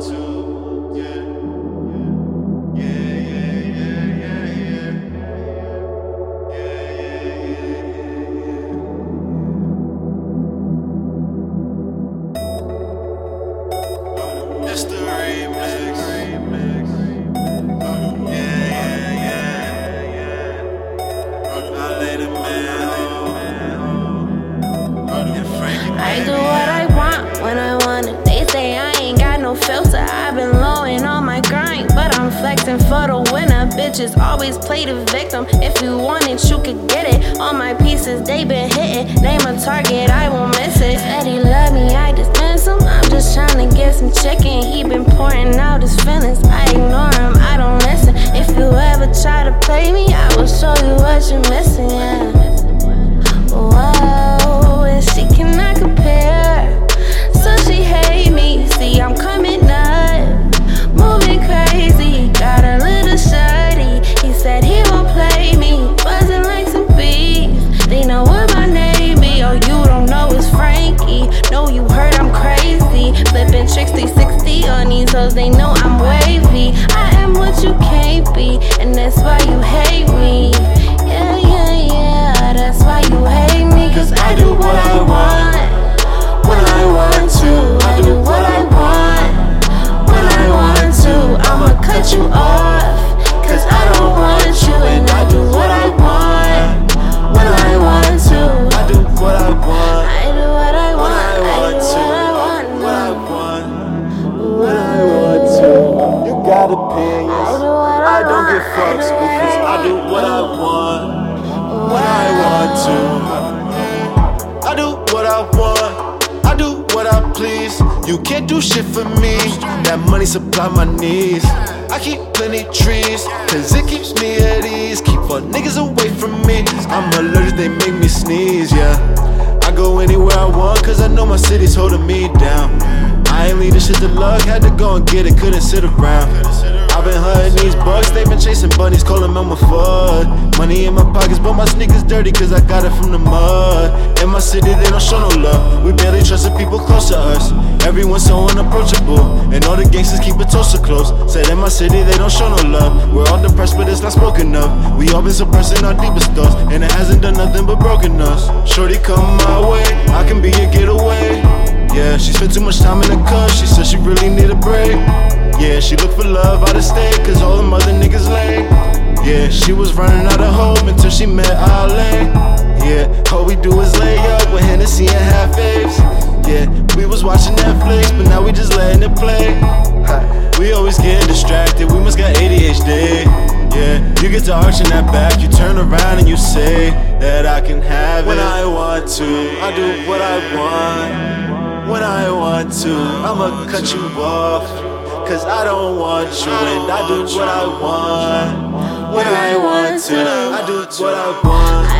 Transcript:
I do what I but for the winner. Bitches always play the victim. If you want it, you could get it. All my pieces, they been hitting. Name a target, I won't miss it. Said he love me, I dismiss him. I'm just trying to get some chicken. He been pouring out his feelings. I Flipping tricks 360 on these hoes. They know I'm wavy. I am what you can't be, and that's why you hate me. Fucks because I do what I want. When I want to. I do what I want. I do what I please. You can't do shit for me. That money supply my needs. I keep plenty trees, cause it keeps me at ease. Keep fuck niggas away from me. I'm allergic, they make me sneeze, yeah. I go anywhere I want, cause I know my city's holding me down. I ain't leave this shit to luck, had to go and get it, couldn't sit around. I've been hunting these been them a fuck. Money in my pockets, but my sneakers dirty, cause I got it from the mud. In my city, they don't show no love. We barely trust the people close to us. Everyone's so unapproachable, and all the gangsters keep it so close. Said in my city, they don't show no love. We're all depressed, but it's not spoken of. We all been suppressing our deepest thoughts, and it hasn't done nothing but broken us. Shorty, come my way, I can be your getaway. Yeah, she spent too much time in the cut. She said she really need a break. Yeah, she looked for love out of state, cause all them other niggas lame. Yeah, she was running out of hope until she met Ale. Yeah, all we do is lay up with Hennessy and half apes. Yeah, we was watching Netflix, but now we just letting it play. We always getting distracted, we must got ADHD. Yeah, you get to arching that back, you turn around and you say that I can have it when I want to. I do what I want when I want to. I'ma cut you off. Cause I don't want you and I do what I want when I want to. I do what I want.